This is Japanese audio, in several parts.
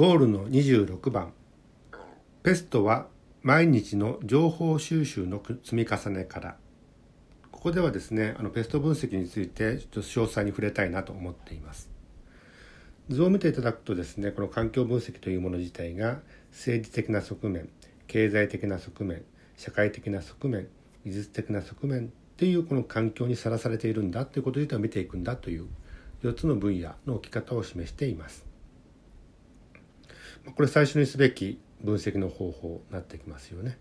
ゴールの26番。ペストは毎日の情報収集の積み重ねから。ここではですねあのペスト分析についてちょっと詳細に触れたいなと思っています。図を見ていただくとですねこの環境分析というもの自体が政治的な側面経済的な側面社会的な側面技術的な側面っていうこの環境にさらされているんだということ自体を見ていくんだという4つの分野の置き方を示しています。これ最初にすべき分析の方法になってきますよね。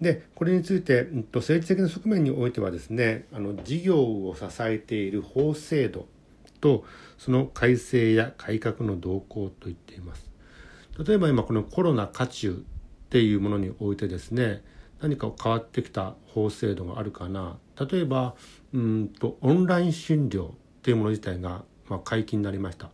でこれについて、政治的な側面においてはですねあの事業を支えている法制度とその改正や改革の動向と言っています。例えば今このコロナ渦中っていうものにおいてですね何か変わってきた法制度があるかな例えばうんとオンライン診療っていうもの自体が、ま、解禁になりました。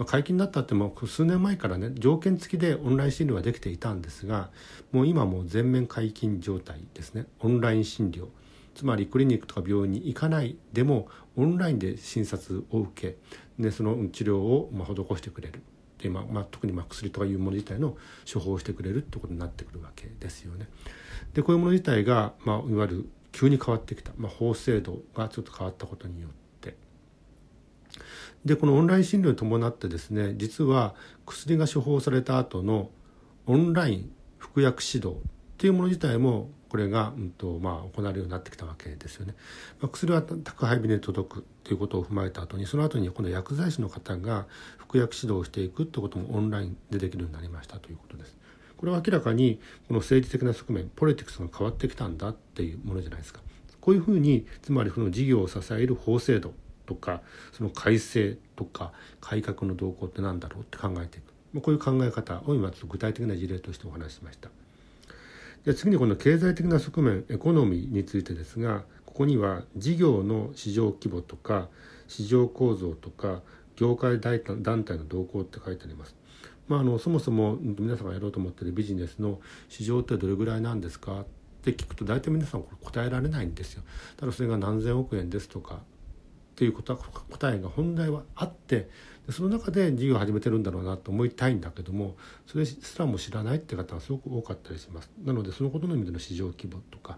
まあ、解禁になったってもう数年前からね条件付きでオンライン診療ができていたんですがもう今もう全面解禁状態ですね。オンライン診療。つまりクリニックとか病院に行かないでもオンラインで診察を受けでその治療をま施してくれる。で、まあまあ、特にま薬とかいうもの自体の処方をしてくれるってことになってくるわけですよね。でこういうもの自体が、まあ、いわゆる急に変わってきた、まあ、法制度がちょっと変わったことによってでこのオンライン診療に伴ってですね実は薬が処方された後のオンライン服薬指導っていうもの自体もこれが、うんとまあ、行われるようになってきたわけですよね。まあ、薬は宅配便で届くということを踏まえた後にその後に今度薬剤師の方が服薬指導をしていくってこともオンラインでできるようになりましたということです。これは明らかにこの政治的な側面ポリティクスが変わってきたんだっていうものじゃないですか。こういうふうにつまりその事業を支える法制度とかその改正とか改革の動向って何だろうって考えていくこういう考え方を今ちょっと具体的な事例としてお話ししました。で次にこの経済的な側面エコノミーについてですがここには事業の市場規模とか市場構造とか業界団体の動向って書いてあります。まあ、あのそもそも皆さんがやろうと思ってるビジネスの市場ってどれぐらいなんですかって聞くと大体皆さんこれ答えられないんですよ。ただそれが何千億円ですとかっていう答えが本来はあってその中で授業を始めてるんだろうなと思いたいんだけどもそれすらも知らないって方がすごく多かったりします。なのでそのことの意味での市場規模とか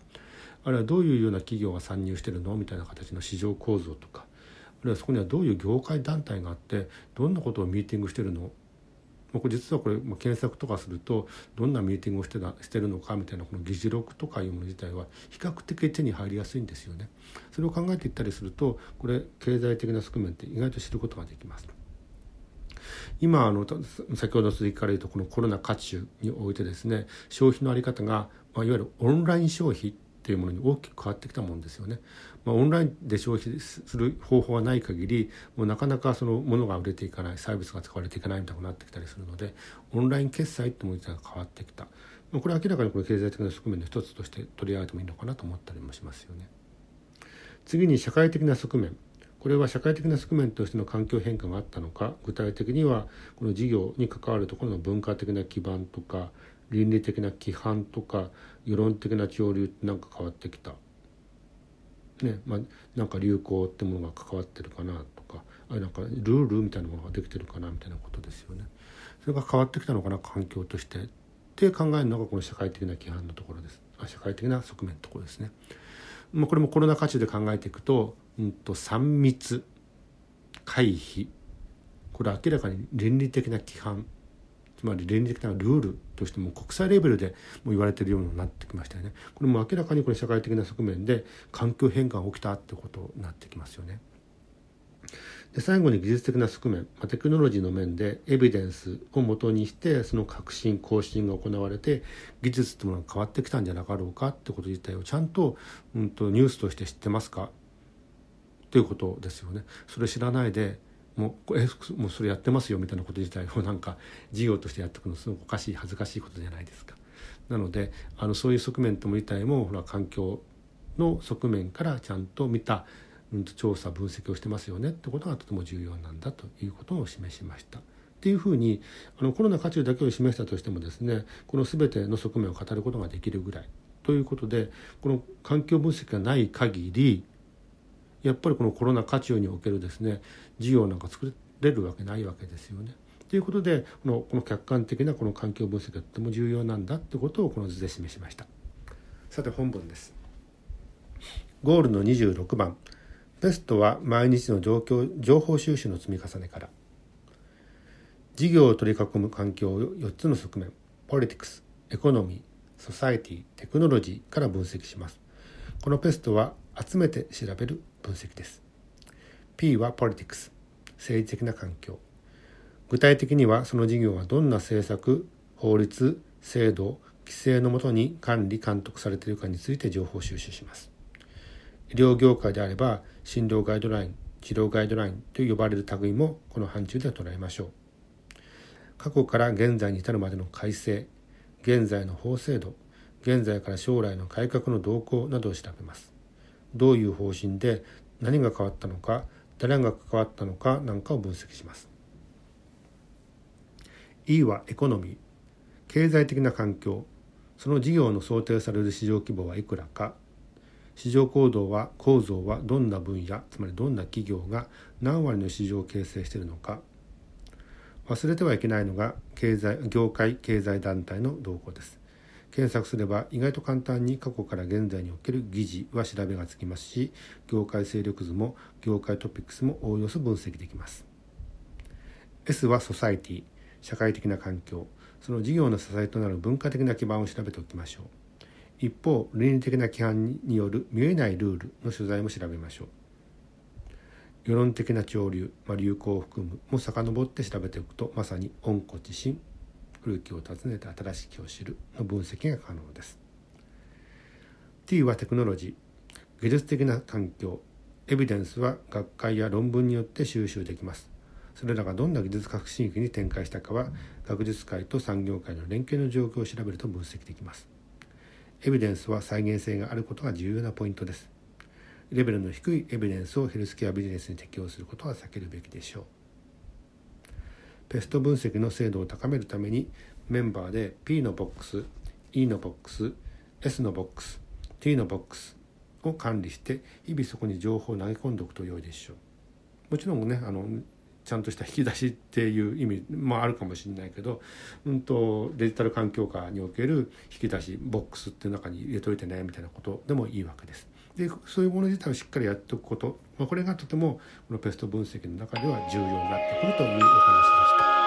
あるいはどういうような企業が参入してるの？みたいな形の市場構造とかあるいはそこにはどういう業界団体があってどんなことをミーティングしてるの？僕実はこれ、まあ、検索とかするとどんなミーティングをしてたしてるのかみたいなこの議事録とかいうもの自体は比較的手に入りやすいんですよね。それを考えていったりするとこれ経済的な側面って意外と知ることができます。今あの先ほどの続きから言うとこのコロナ渦中においてですね消費の在り方が、まあ、いわゆるオンライン消費っていうものに大きく変わってきたもんですよね。まあ、オンラインで消費する方法はない限りもうなかなかそのものが売れていかないサービスが使われていかないみたいになってきたりするのでオンライン決済ってもの自体が変わってきた。これは明らかにこれ経済的な側面の一つとして取り上げてもいいのかなと思ったりもしますよね。次に社会的な側面これは社会的な側面としての環境変化があったのか具体的にはこの事業に関わるところの文化的な基盤とか倫理的な規範とか世論的な潮流って何か変わってきた、ねまあ、なんか流行ってものが関わってるかなとかあなんかルールみたいなものができてるかなみたいなことですよね。それが変わってきたのかな環境としてって考えるのがこの社会的な規範のところですあ社会的な側面のところですね。まあ、これもコロナ禍中で考えていくと,、うんと3密回避これ明らかに倫理的な規範つまり倫理的なルールとしても国際レベルでも言われているようになってきましたよね。これも明らかにこれ社会的な側面で環境変化が起きたってことになってきますよね。で最後に技術的な側面、まあ、テクノロジーの面でエビデンスをもとにしてその革新更新が行われて技術ってものが変わってきたんじゃなかろうかってこと自体をちゃんと,、うんとニュースとして知ってますか？ということですよね。それ知らないでもうえもうそれやってますよみたいなこと自体をなんか事業としてやっていくのすごくおかしい恥ずかしいことじゃないですか。なのであのそういう側面とも自体もほら環境の側面からちゃんと見た、うん、調査分析をしてますよねってことがとても重要なんだということを示しました。っていうふうにあのコロナ渦中だけを示したとしてもですねこの全ての側面を語ることができるぐらいということでこの環境分析がない限りやっぱりこのコロナ渦中におけるですね事業なんか作れるわけないわけですよね。ということでこのこの客観的なこの環境分析がとても重要なんだということをこの図で示しました。さて本文です。ゴールの26番。 PEST は毎日の状況情報収集の積み重ねから。事業を取り囲む環境を4つの側面。 politics economy society technology から分析します。このペストは集めて調べる分析です。P はポリティクス政治的な環境。具体的にはその事業がどんな政策法律制度規制のもとに管理監督されているかについて情報収集します。医療業界であれば診療ガイドライン治療ガイドラインと呼ばれる類もこの範疇で捉えましょう。過去から現在に至るまでの改正現在の法制度現在から将来の改革の動向などを調べます。どういう方針で何が変わったのか誰が関わったのかなんかを分析します。E はエコノミー。経済的な環境。その事業の想定される市場規模はいくらか。市場行動は構造はどんな分野。つまりどんな企業が何割の市場を形成しているのか。忘れてはいけないのが経済業界経済団体の動向です。検索すれば意外と簡単に過去から現在における議事は調べがつきますし業界勢力図も業界トピックスもおおよそ分析できます。S はソサイティ社会的な環境その事業の支えとなる文化的な基盤を調べておきましょう。一方倫理的な規範による見えないルールの取材も調べましょう。世論的な潮流、まあ、流行を含むも遡って調べておくとまさに温故知新。古きを訪ねて新しきを知るの分析が可能です。T はテクノロジー技術的な環境エビデンスは学会や論文によって収集できます。それらがどんな技術革新域に展開したかは学術界と産業界の連携の状況を調べると分析できます。エビデンスは再現性があることが重要なポイントです。レベルの低いエビデンスをヘルスケアビジネスに適用することは避けるべきでしょう。ペスト分析の精度を高めるためにメンバーで P のボックス E のボックス S のボックス T のボックスを管理して日々そこに情報を投げ込んでおくと良いでしょうもちろんねあのちゃんとした引き出しっていう意味もあるかもしれないけど、うんと、デジタル環境下における引き出しボックスっていう中に入れといてねみたいなことでもいいわけです。でそういうもの自体をしっかりやっておくこと、まあ、これがとてもこのペスト分析の中では重要になってくるというお話でした。